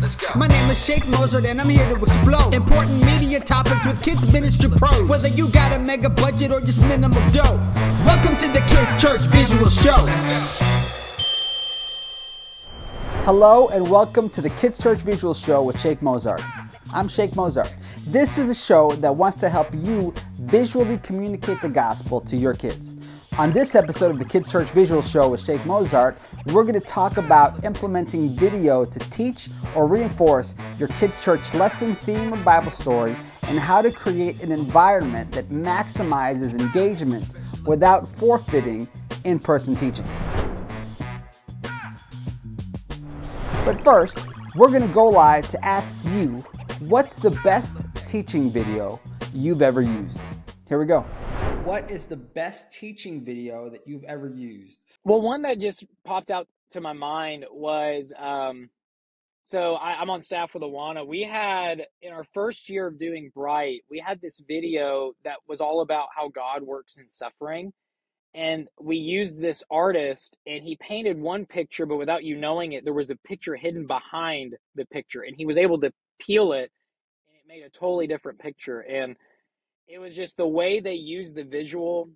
Let's go. My name is Sheik Mozart and I'm here to explode important media topics with kids ministry pros. Whether you got a mega budget or just minimal dough. Welcome to the Kids Church Visual Show. Hello and welcome to the Kids Church Visual Show with Sheik Mozart. I'm Sheik Mozart. This is a show that wants to help you visually communicate the gospel to your kids. On this episode of the Kids Church Visual Show with Sheik Mozart, we're going to talk about implementing video to teach or reinforce your kids' church lesson, theme, or Bible story, and how to create an environment that maximizes engagement without forfeiting in person teaching. But first, we're going to go live to ask you what's the best teaching video you've ever used? Here we go. What is the best teaching video that you've ever used? Well, one that just popped out to my mind was um, so I, I'm on staff with Awana. We had in our first year of doing Bright, we had this video that was all about how God works in suffering. And we used this artist, and he painted one picture, but without you knowing it, there was a picture hidden behind the picture, and he was able to peel it, and it made a totally different picture. And it was just the way they used the visual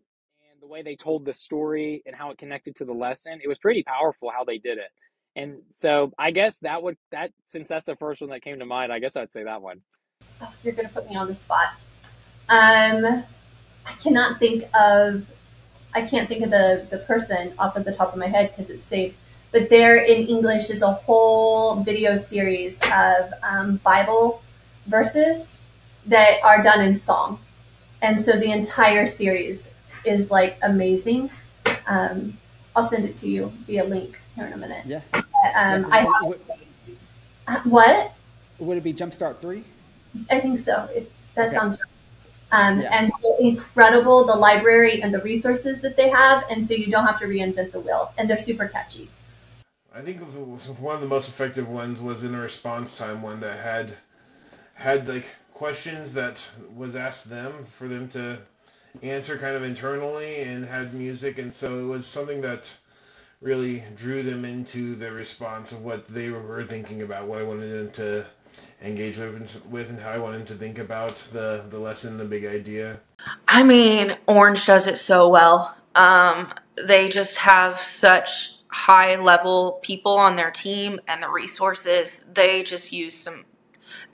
and the way they told the story and how it connected to the lesson. It was pretty powerful how they did it. And so I guess that would that since that's the first one that came to mind, I guess I'd say that one. Oh, you're gonna put me on the spot. Um, I cannot think of I can't think of the the person off of the top of my head because it's safe. But there in English is a whole video series of um, Bible verses that are done in song and so the entire series is like amazing. Um, I'll send it to you via link here in a minute. Yeah. Um, I have, would, uh, what? Would it be Jumpstart three? I think so. It, that okay. sounds right. Um, yeah. And so incredible the library and the resources that they have, and so you don't have to reinvent the wheel, and they're super catchy. I think one of the most effective ones was in a response time one that had had like questions that was asked them for them to answer kind of internally and had music and so it was something that really drew them into the response of what they were thinking about what i wanted them to engage with, with and how i wanted them to think about the, the lesson the big idea. I mean orange does it so well. Um, they just have such high level people on their team and the resources. They just use some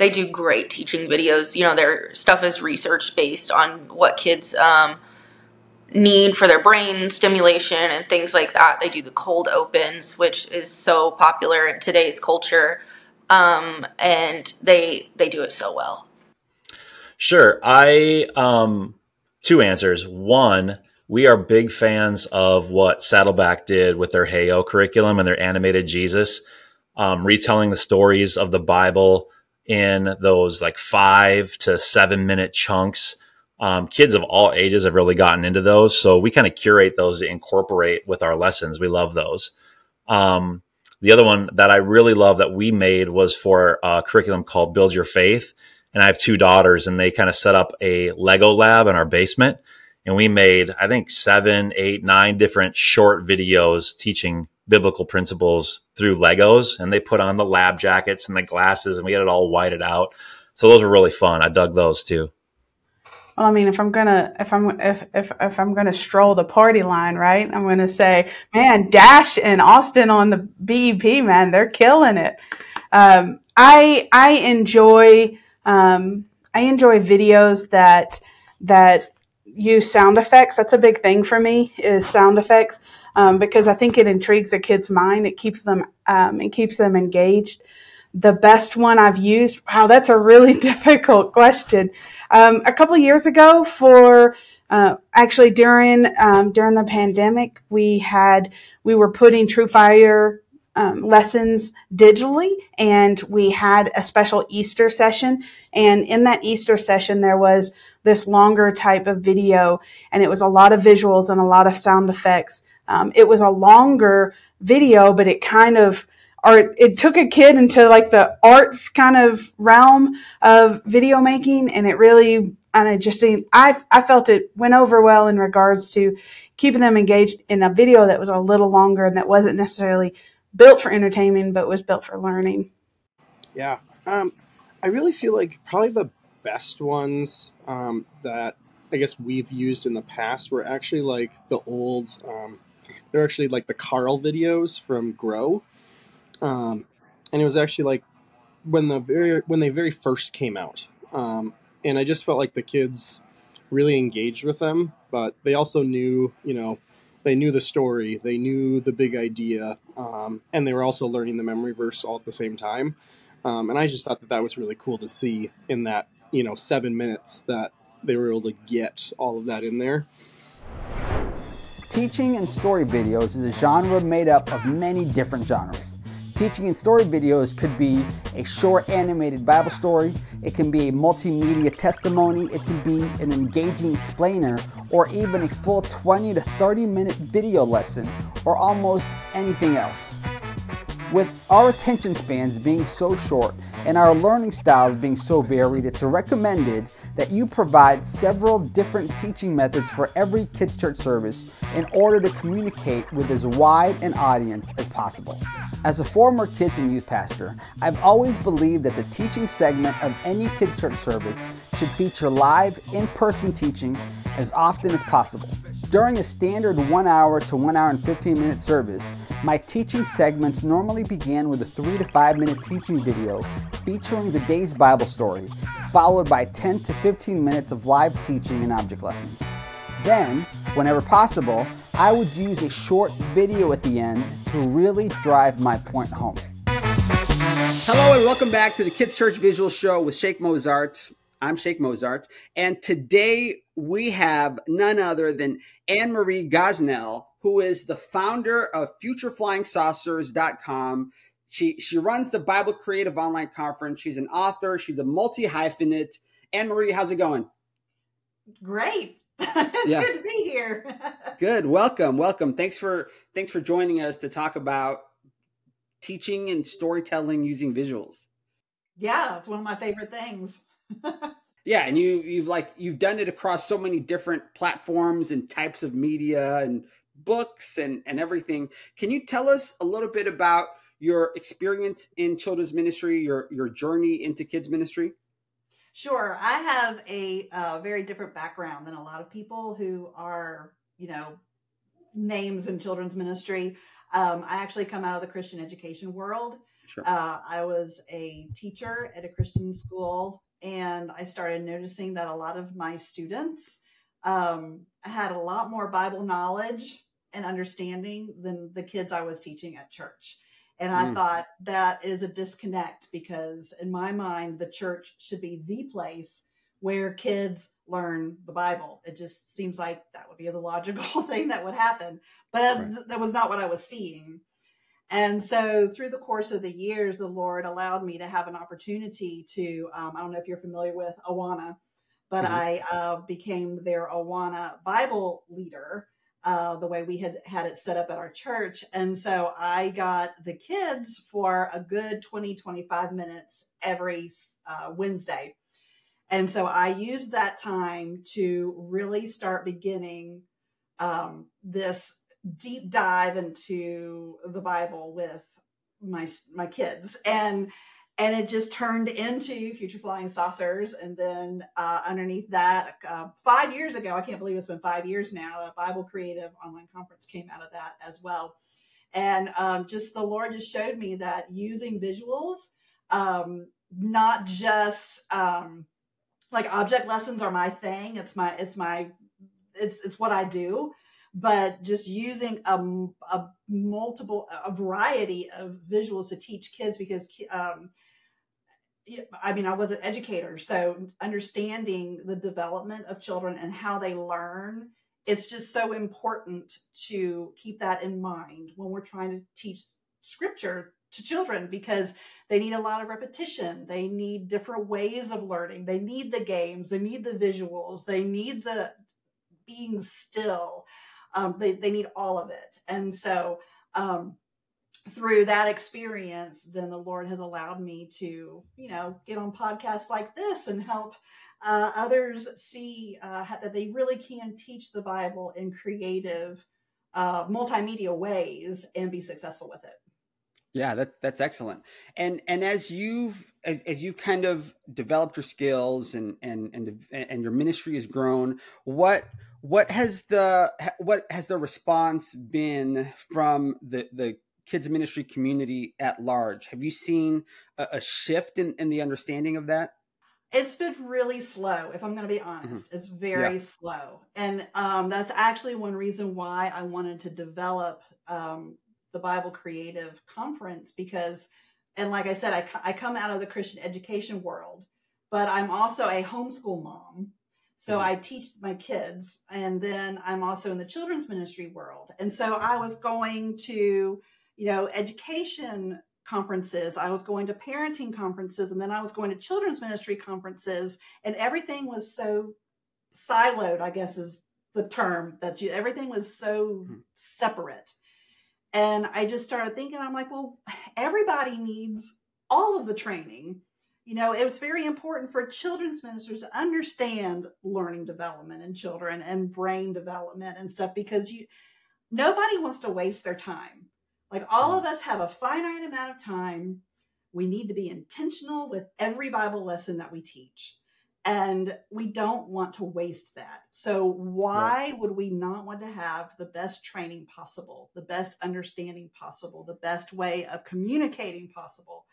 they do great teaching videos. You know, their stuff is research based on what kids um, need for their brain stimulation and things like that. They do the cold opens, which is so popular in today's culture, um, and they they do it so well. Sure, I um, two answers. One, we are big fans of what Saddleback did with their Heyo curriculum and their animated Jesus, um, retelling the stories of the Bible in those like five to seven minute chunks. Um, kids of all ages have really gotten into those. So we kind of curate those to incorporate with our lessons. We love those. Um, the other one that I really love that we made was for a curriculum called Build Your Faith. And I have two daughters, and they kind of set up a Lego lab in our basement. And we made, I think, seven, eight, nine different short videos teaching biblical principles through Legos, and they put on the lab jackets and the glasses, and we had it all whited out. So those were really fun. I dug those too. Well, I mean, if I'm gonna if I'm if if if I'm gonna stroll the party line, right? I'm gonna say, man, Dash and Austin on the BEP, man, they're killing it. Um, I I enjoy um, I enjoy videos that that use sound effects. That's a big thing for me is sound effects um, because I think it intrigues a kid's mind. It keeps them um, it keeps them engaged. The best one I've used. Wow, that's a really difficult question. Um, a couple years ago, for uh, actually during um, during the pandemic, we had we were putting True Fire um, lessons digitally, and we had a special Easter session. And in that Easter session, there was this longer type of video, and it was a lot of visuals and a lot of sound effects. Um, it was a longer video, but it kind of or it took a kid into like the art kind of realm of video making, and it really and I just I I felt it went over well in regards to keeping them engaged in a video that was a little longer and that wasn't necessarily built for entertainment, but was built for learning. Yeah. Um, I really feel like probably the best ones um, that I guess we've used in the past were actually like the old, um, they're actually like the Carl videos from Grow. Um, and it was actually like when the very, when they very first came out. Um, and I just felt like the kids really engaged with them, but they also knew, you know, they knew the story, they knew the big idea, um, and they were also learning the memory verse all at the same time. Um, and I just thought that that was really cool to see in that you know seven minutes that they were able to get all of that in there. Teaching and story videos is a genre made up of many different genres. Teaching and story videos could be a short animated Bible story, it can be a multimedia testimony, it can be an engaging explainer, or even a full 20 to 30 minute video lesson, or almost anything else. With our attention spans being so short and our learning styles being so varied, it's recommended that you provide several different teaching methods for every Kids Church service in order to communicate with as wide an audience as possible. As a former kids and youth pastor, I've always believed that the teaching segment of any Kids Church service should feature live, in person teaching as often as possible. During a standard one hour to one hour and 15 minute service, my teaching segments normally began with a three to five minute teaching video featuring the day's Bible story, followed by 10 to 15 minutes of live teaching and object lessons. Then, whenever possible, I would use a short video at the end to really drive my point home. Hello and welcome back to the Kids Church Visual Show with Sheik Mozart. I'm Sheik Mozart, and today we have none other than Anne Marie Gosnell, who is the founder of FutureFlyingSaucers.com. She she runs the Bible Creative Online Conference. She's an author. She's a multi hyphenate. Anne Marie, how's it going? Great. it's yeah. good to be here. good. Welcome. Welcome. Thanks for thanks for joining us to talk about teaching and storytelling using visuals. Yeah, it's one of my favorite things. yeah, and you you've like you've done it across so many different platforms and types of media and books and and everything. Can you tell us a little bit about your experience in children's ministry, your your journey into kids ministry? Sure, I have a uh, very different background than a lot of people who are, you know, names in children's ministry. Um, I actually come out of the Christian education world. Sure. Uh, I was a teacher at a Christian school and I started noticing that a lot of my students um, had a lot more Bible knowledge and understanding than the kids I was teaching at church. And I mm. thought that is a disconnect because, in my mind, the church should be the place where kids learn the Bible. It just seems like that would be the logical thing that would happen. But right. that was not what I was seeing. And so through the course of the years, the Lord allowed me to have an opportunity to, um, I don't know if you're familiar with Awana, but mm-hmm. I uh, became their Awana Bible leader. Uh, the way we had had it set up at our church. And so I got the kids for a good 20, 25 minutes every uh, Wednesday. And so I used that time to really start beginning um, this deep dive into the Bible with my my kids. And and it just turned into future flying saucers. And then uh, underneath that uh, five years ago i can't believe it's been five years now a bible creative online conference came out of that as well. And um, just the lord just showed me that using visuals um, not just um, like object lessons are my thing. It's my it's my it's it's what i do but just using a, a multiple a variety of visuals to teach kids because um, I mean, I was an educator, so understanding the development of children and how they learn, it's just so important to keep that in mind when we're trying to teach scripture to children because they need a lot of repetition. They need different ways of learning. They need the games, they need the visuals, they need the being still um, they, they need all of it and so um, through that experience then the lord has allowed me to you know get on podcasts like this and help uh, others see uh, that they really can teach the bible in creative uh, multimedia ways and be successful with it Yeah, that that's excellent. And and as you've as, as you've kind of developed your skills and and and and your ministry has grown, what what has the what has the response been from the the kids ministry community at large? Have you seen a, a shift in, in the understanding of that? It's been really slow, if I'm going to be Mm-hmm. honest. It's very Yeah. slow. And um, that's actually one reason why I wanted to develop um, the Bible Creative Conference because, and like I said, I, I come out of the Christian education world, but I'm also a homeschool mom. So Mhm. I teach my kids, and then I'm also in the children's ministry world. And so I was going to, you know, education conferences. I was going to parenting conferences and then I was going to children's ministry conferences and everything was so siloed, I guess is the term that you everything was so Mhm. separate. And I just started thinking I'm like, well, everybody needs all of the training. You know, it's very important for children's ministers to understand learning development in children and brain development and stuff because you nobody wants to waste their time. Like all of us have a finite amount of time. We need to be intentional with every Bible lesson that we teach. And we don't want to waste that. So, why would we not want to have the best training possible, the best understanding possible, the best way of communicating possible,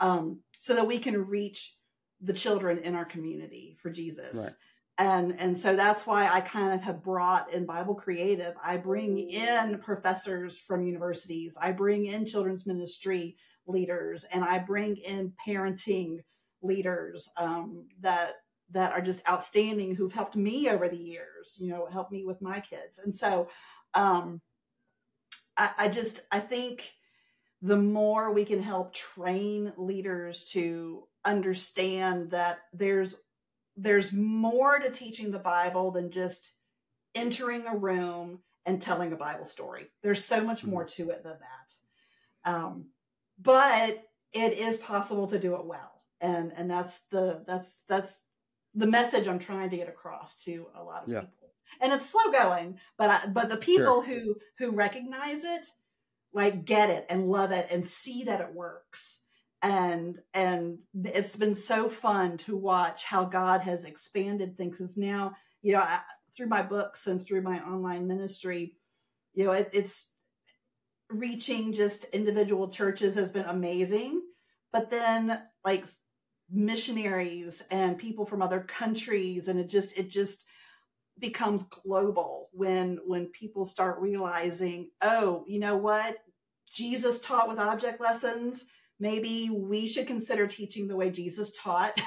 um, so that we can reach the children in our community for Jesus? Right. and and so that's why i kind of have brought in bible creative i bring in professors from universities i bring in children's ministry leaders and i bring in parenting leaders um, that that are just outstanding who've helped me over the years you know helped me with my kids and so um, I, I just i think the more we can help train leaders to understand that there's there's more to teaching the Bible than just entering a room and telling a Bible story. There's so much more to it than that. Um, but it is possible to do it well, and and that's the that's that's the message I'm trying to get across to a lot of Yeah. people. And it's slow going, but I, but the people who who recognize it, like get it and love it and see that it works and and it's been so fun to watch how God has expanded things. Because now, you know, I, through my books and through my online ministry, you know, it, it's reaching just individual churches has been amazing. But then, like missionaries and people from other countries, and it just it just becomes global when when people start realizing, oh, you know what, Jesus taught with object lessons maybe we should consider teaching the way Jesus taught.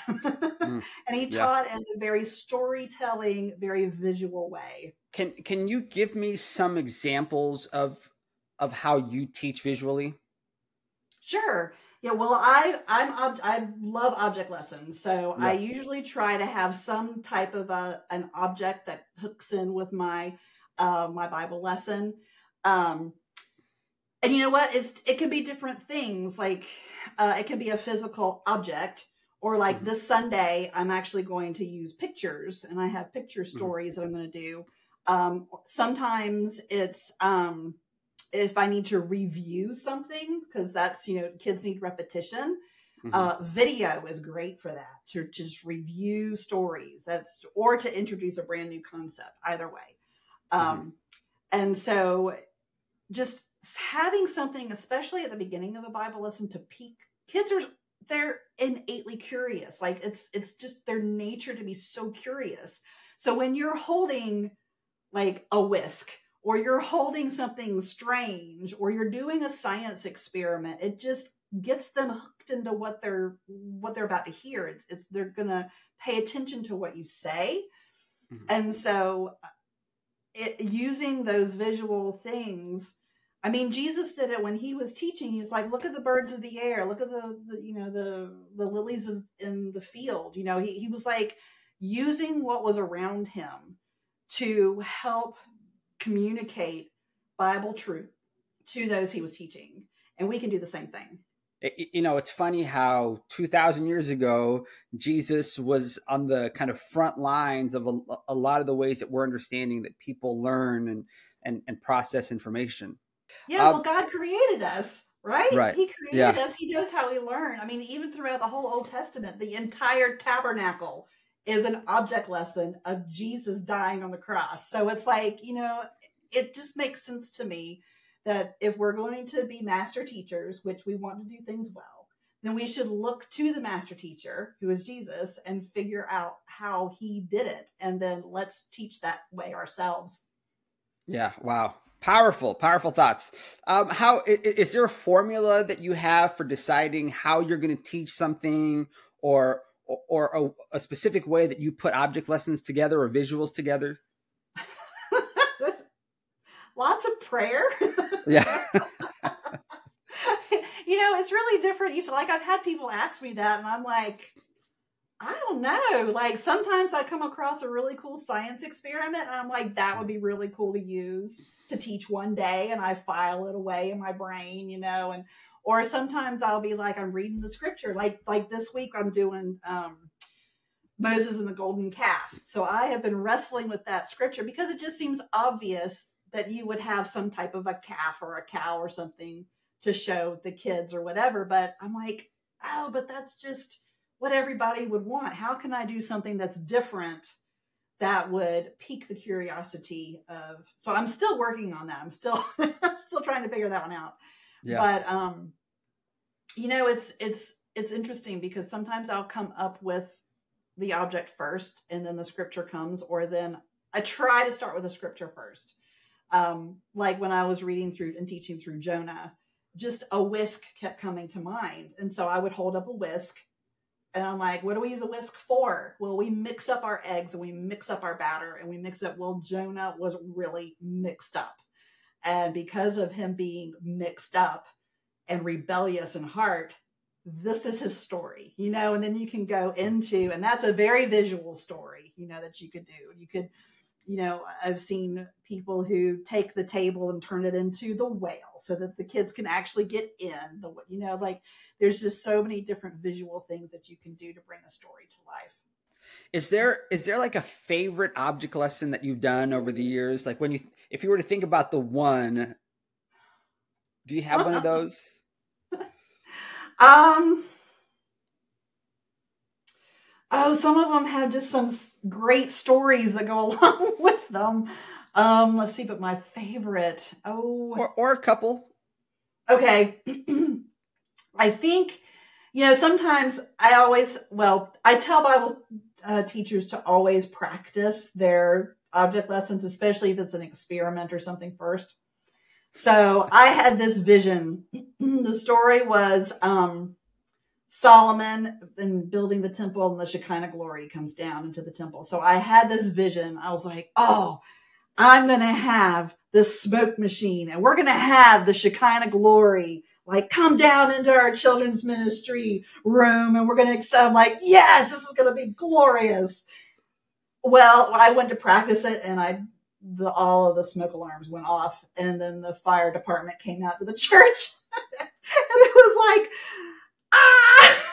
Hmm. and he yeah. taught in a very storytelling, very visual way. Can can you give me some examples of of how you teach visually? Sure. Yeah, well, I I'm ob- I love object lessons, so I usually try to have some type of a an object that hooks in with my uh, my Bible lesson. Um, and you know what? It's it can be different things. Like uh, it can be a physical object, or like Mhm. this Sunday, I'm actually going to use pictures, and I have picture Mm-hmm. stories that I'm going to do. Um, sometimes it's um, if I need to review something because that's you know kids need repetition. Mhm. Uh, video is great for that to just review stories. That's or to introduce a brand new concept. Either way, um, and so just having something, especially at the beginning of a Bible lesson, to pique kids are they're innately curious. Like it's it's just their nature to be so curious. So when you're holding like a whisk or you're holding something strange or you're doing a science experiment, it just gets them hooked into what they're what they're about to hear. It's it's they're gonna pay attention to what you say. Mhm. And so uh, it, using those visual things I mean, Jesus did it when he was teaching. He's like, look at the birds of the air, look at the, the you know, the the lilies of in the field. You know, he he was like using what was around him to help communicate Bible truth to those he was teaching. And we can do the same thing. You know, it's funny how 2,000 years ago, Jesus was on the kind of front lines of a, a lot of the ways that we're understanding that people learn and, and, and process information. Yeah, Um, well, God created us right? Right. He created Yeah. us. He knows how we learn. I mean, even throughout the whole Old Testament, the entire tabernacle is an object lesson of Jesus dying on the cross. So it's like, you know, it just makes sense to me that if we're going to be master teachers, which we want to do things well, then we should look to the master teacher, who is Jesus, and figure out how he did it. And then let's teach that way ourselves. Yeah. Wow. Powerful, powerful thoughts. Um, how is there a formula that you have for deciding how you're going to teach something, or or a, a specific way that you put object lessons together or visuals together? Lots of prayer. Yeah. you know, it's really different. You like I've had people ask me that, and I'm like, I don't know. Like sometimes I come across a really cool science experiment, and I'm like, that would be really cool to use to teach one day, and I file it away in my brain, you know, and or sometimes I'll be like, I'm reading the scripture. Like like this week, I'm doing um, Moses and the golden calf. So I have been wrestling with that scripture because it just seems obvious that you would have some type of a calf or a cow or something to show the kids or whatever. But I'm like, oh, but that's just what everybody would want. How can I do something that's different that would pique the curiosity of? So I'm still working on that. I'm still still trying to figure that one out. Yeah. But um, you know, it's it's it's interesting because sometimes I'll come up with the object first and then the scripture comes, or then I try to start with the scripture first. Um, like when I was reading through and teaching through Jonah, just a whisk kept coming to mind. And so I would hold up a whisk and I'm like, what do we use a whisk for? Well, we mix up our eggs and we mix up our batter and we mix up. Well, Jonah was really mixed up. And because of him being mixed up and rebellious in heart, this is his story, you know, and then you can go into, and that's a very visual story, you know, that you could do. You could, you know, I've seen people who take the table and turn it into the whale so that the kids can actually get in the, you know, like there's just so many different visual things that you can do to bring a story to life. Is there is there like a favorite object lesson that you've done over the years? Like when you if you were to think about the one, do you have one of those? Um, oh, some of them have just some great stories that go along with them. Um, let's see, but my favorite, oh, Or or a couple? okay. I think, you know, sometimes I always, well, I tell Bible uh, teachers to always practice their object lessons, especially if it's an experiment or something first. So I had this vision. the story was um, Solomon and building the temple, and the Shekinah glory comes down into the temple. So I had this vision. I was like, oh, I'm going to have this smoke machine, and we're going to have the Shekinah glory like come down into our children's ministry room, and we're going to. I'm like, yes, this is going to be glorious. Well, I went to practice it, and I the all of the smoke alarms went off, and then the fire department came out to the church, and it was like, ah.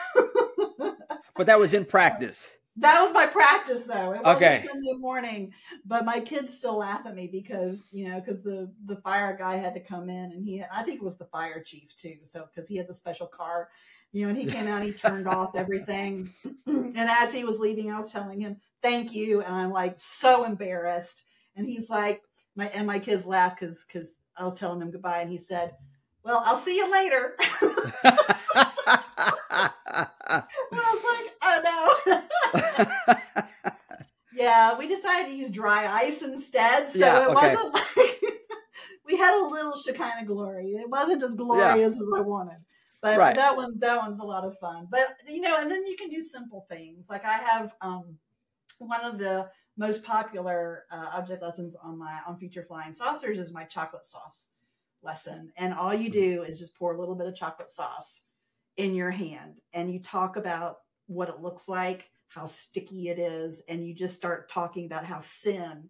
But that was in practice. That was my practice, though. It Okay. Sunday morning, but my kids still laugh at me because you know because the the fire guy had to come in and he I think it was the fire chief too. So because he had the special car, you know, and he came out, he turned off everything, and as he was leaving, I was telling him thank you, and I'm like so embarrassed, and he's like my and my kids laugh because because I was telling him goodbye, and he said, "Well, I'll see you later." I was like, oh no. Yeah, we decided to use dry ice instead, so Yeah, it okay. wasn't like we had a little Shekinah glory. It wasn't as glorious as I wanted, but Right. that one that one's a lot of fun. But you know, and then you can do simple things like I have um, one of the most popular uh, object lessons on my on Future Flying Saucers is my chocolate sauce lesson, and all you do is just pour a little bit of chocolate sauce in your hand, and you talk about what it looks like, how sticky it is, and you just start talking about how sin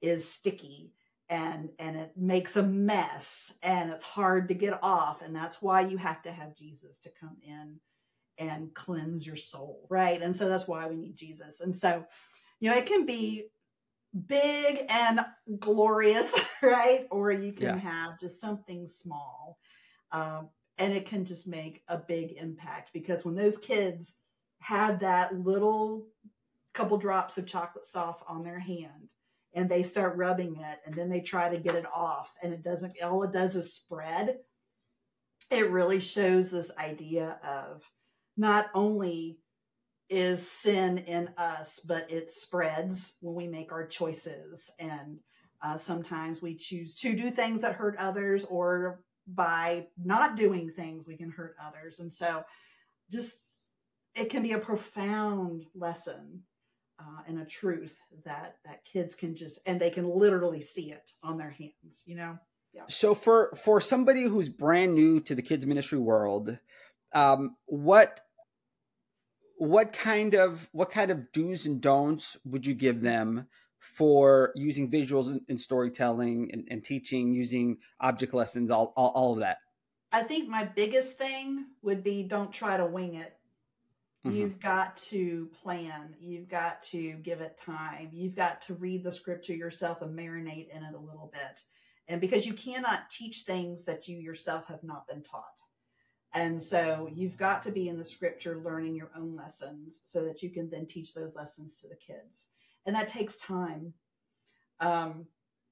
is sticky and and it makes a mess and it's hard to get off. And that's why you have to have Jesus to come in and cleanse your soul, right? And so that's why we need Jesus. And so, you know, it can be big and glorious, right? Or you can Yeah. have just something small. Um, and it can just make a big impact because when those kids had that little couple drops of chocolate sauce on their hand and they start rubbing it and then they try to get it off and it doesn't all it does is spread it really shows this idea of not only is sin in us but it spreads when we make our choices. And uh, sometimes we choose to do things that hurt others or by not doing things we can hurt others. And so just it can be a profound lesson uh, and a truth that that kids can just and they can literally see it on their hands you know? Yeah. So for for somebody who's brand new to the kids ministry world, um, what what kind of what kind of do's and don'ts would you give them for using visuals in, in storytelling and, and teaching using object lessons all, all all of that i think my biggest thing would be don't try to wing it Mhm. You've got to plan. You've got to give it time. You've got to read the scripture yourself and marinate in it a little bit. And because you cannot teach things that you yourself have not been taught. And so you've got to be in the scripture learning your own lessons so that you can then teach those lessons to the kids. And that takes time. Um,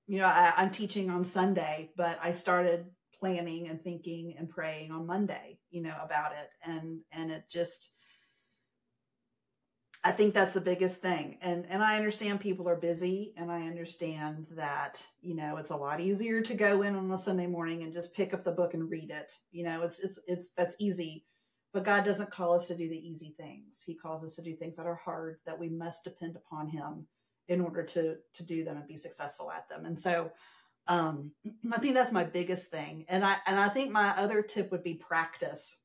you know, I, I'm teaching on Sunday, but I started planning and thinking and praying on Monday, you know, about it. And and it just I think that's the biggest thing. And and I understand people are busy and I understand that, you know, it's a lot easier to go in on a Sunday morning and just pick up the book and read it. You know, it's it's it's that's easy. But God doesn't call us to do the easy things. He calls us to do things that are hard that we must depend upon him in order to to do them and be successful at them. And so um I think that's my biggest thing. And I and I think my other tip would be practice.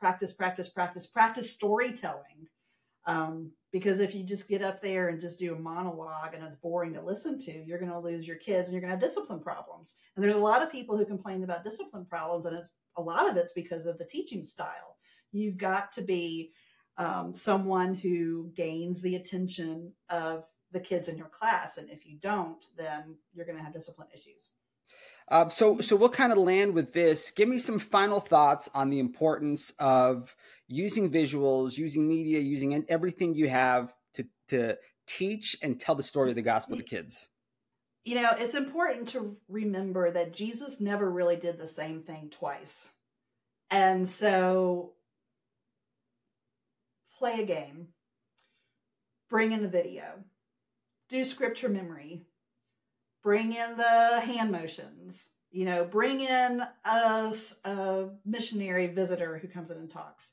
Practice, practice, practice, practice storytelling um, because if you just get up there and just do a monologue and it's boring to listen to, you're going to lose your kids and you're going to have discipline problems. And there's a lot of people who complain about discipline problems, and it's a lot of it's because of the teaching style. You've got to be um, someone who gains the attention of the kids in your class, and if you don't, then you're going to have discipline issues. Um, so, so we'll kind of land with this. Give me some final thoughts on the importance of using visuals, using media, using everything you have to to teach and tell the story of the gospel to kids. You know, it's important to remember that Jesus never really did the same thing twice. And so play a game, bring in the video, do scripture memory, bring in the hand motions, you know, bring in a, a missionary visitor who comes in and talks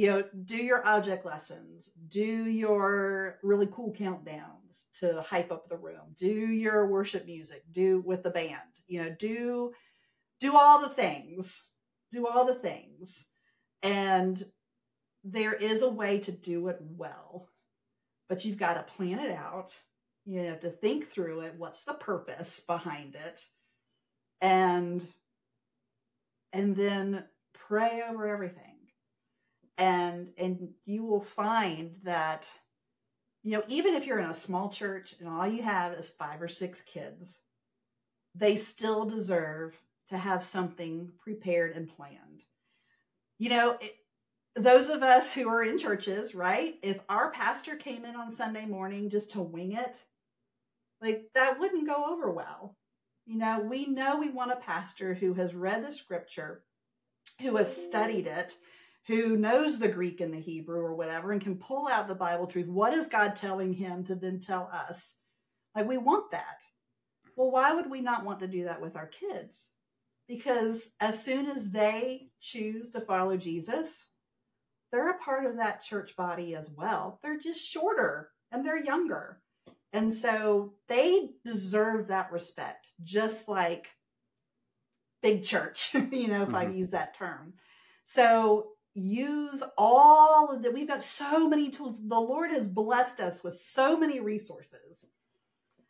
you know do your object lessons do your really cool countdowns to hype up the room do your worship music do with the band you know do do all the things do all the things. And there is a way to do it well but you've got to plan it out. You have to think through it. What's the purpose behind it? And and then pray over everything and and you will find that you know even if you're in a small church and all you have is five or six kids they still deserve to have something prepared and planned. You know it, those of us who are in churches right if our pastor came in on sunday morning just to wing it like that wouldn't go over well. You know we know we want a pastor who has read the scripture who has studied it who knows the Greek and the Hebrew or whatever and can pull out the Bible truth. What is God telling him to then tell us? Like, we want that. Well, why would we not want to do that with our kids? Because as soon as they choose to follow Jesus, they're a part of that church body as well. They're just shorter and they're younger. And so they deserve that respect, just like big church, you know, if mm-hmm. I use that term. So use all of that. We've got so many tools. The Lord has blessed us with so many resources.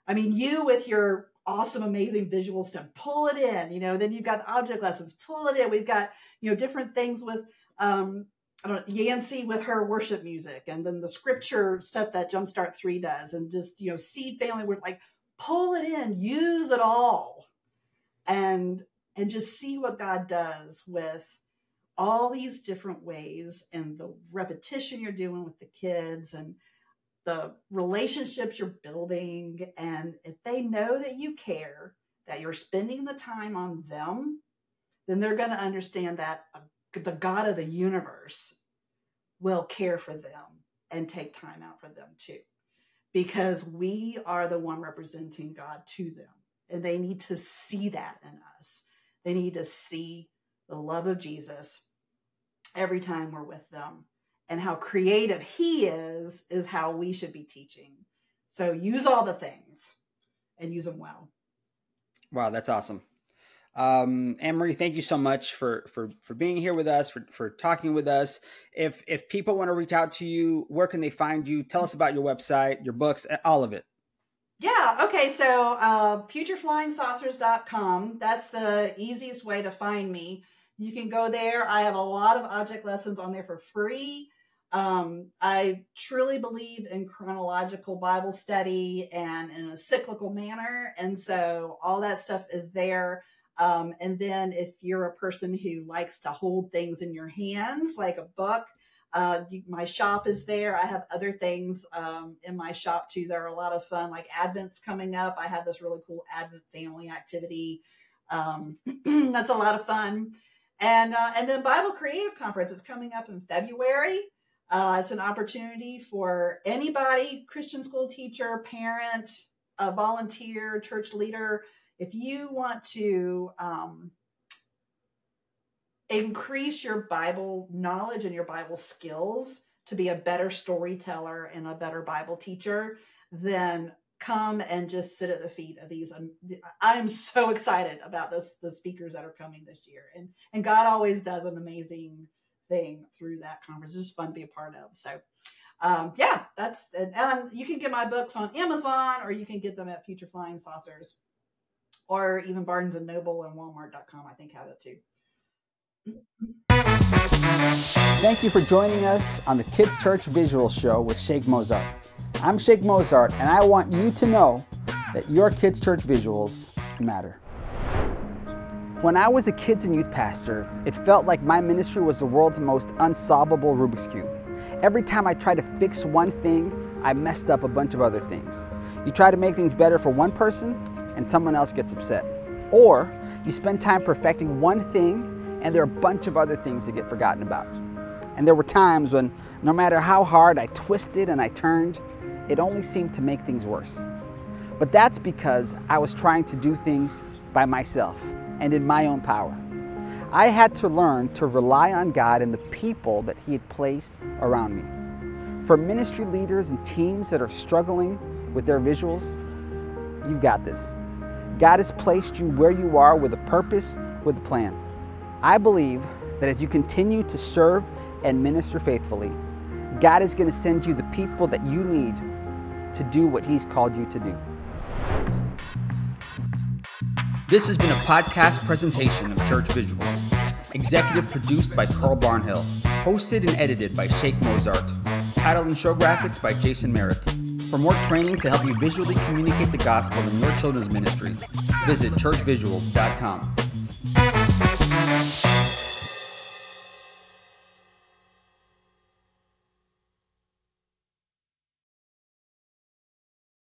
I mean, you with your awesome, amazing visual stuff, pull it in. You know, then you've got the object lessons, pull it in. We've got you know different things with um, I don't know, Yancy with her worship music, and then the scripture stuff that Jumpstart Three does, and just you know, Seed Family. We're like, pull it in, use it all, and and just see what God does with all these different ways and the repetition you're doing with the kids and the relationships you're building. And if they know that you care, that you're spending the time on them, then they're going to understand that the God of the universe will care for them and take time out for them too. Because we are the one representing God to them. And they need to see that in us. They need to see the love of Jesus every time we're with them. And how creative He is, is how we should be teaching. So use all the things and use them well. Wow, that's awesome. Um, Anne Marie, thank you so much for for for being here with us, for for talking with us. If if people want to reach out to you, where can they find you? Tell us about your website, your books, all of it. Yeah, okay. So uh, futureflyingsaucers.com, that's the easiest way to find me. You can go there. I have a lot of object lessons on there for free. Um, I truly believe in chronological Bible study and in a cyclical manner. And so all that stuff is there. Um, and then if you're a person who likes to hold things in your hands, like a book, uh, my shop is there. I have other things um, in my shop too. There are a lot of fun, like Advent's coming up. I have this really cool Advent family activity. Um, that's a lot of fun. And uh, and then Bible Creative Conference is coming up in February. Uh, it's an opportunity for anybody, Christian school teacher, parent, volunteer, church leader, if you want to um, increase your Bible knowledge and your Bible skills to be a better storyteller and a better Bible teacher, then come and just sit at the feet of these. Um, I'm so excited about this, the speakers that are coming this year. And, and God always does an amazing thing through that conference. It's just fun to be a part of. So, um, yeah, that's, and, and you can get my books on Amazon or you can get them at Future Flying Saucers or even Barnes and Noble and Walmart.com, I think have it too. Thank you for joining us on the Kids Church Visual Show with Sheik Mozart. I'm Sheik Mozart, and I want you to know that your Kids Church visuals matter. When I was a kids and youth pastor, it felt like my ministry was the world's most unsolvable Rubik's Cube. Every time I tried to fix one thing, I messed up a bunch of other things. You try to make things better for one person, and someone else gets upset. Or you spend time perfecting one thing and there are a bunch of other things that get forgotten about. And there were times when no matter how hard I twisted and I turned, it only seemed to make things worse. But that's because I was trying to do things by myself and in my own power. I had to learn to rely on God and the people that He had placed around me. For ministry leaders and teams that are struggling with their visuals, you've got this. God has placed you where you are with a purpose, with a plan. I believe that as you continue to serve and minister faithfully, God is going to send you the people that you need to do what He's called you to do. This has been a podcast presentation of Church Visuals. Executive produced by Carl Barnhill. Hosted and edited by Sheik Mozart. Title and show graphics by Jason Merrick. For more training to help you visually communicate the gospel in your children's ministry, visit churchvisuals.com.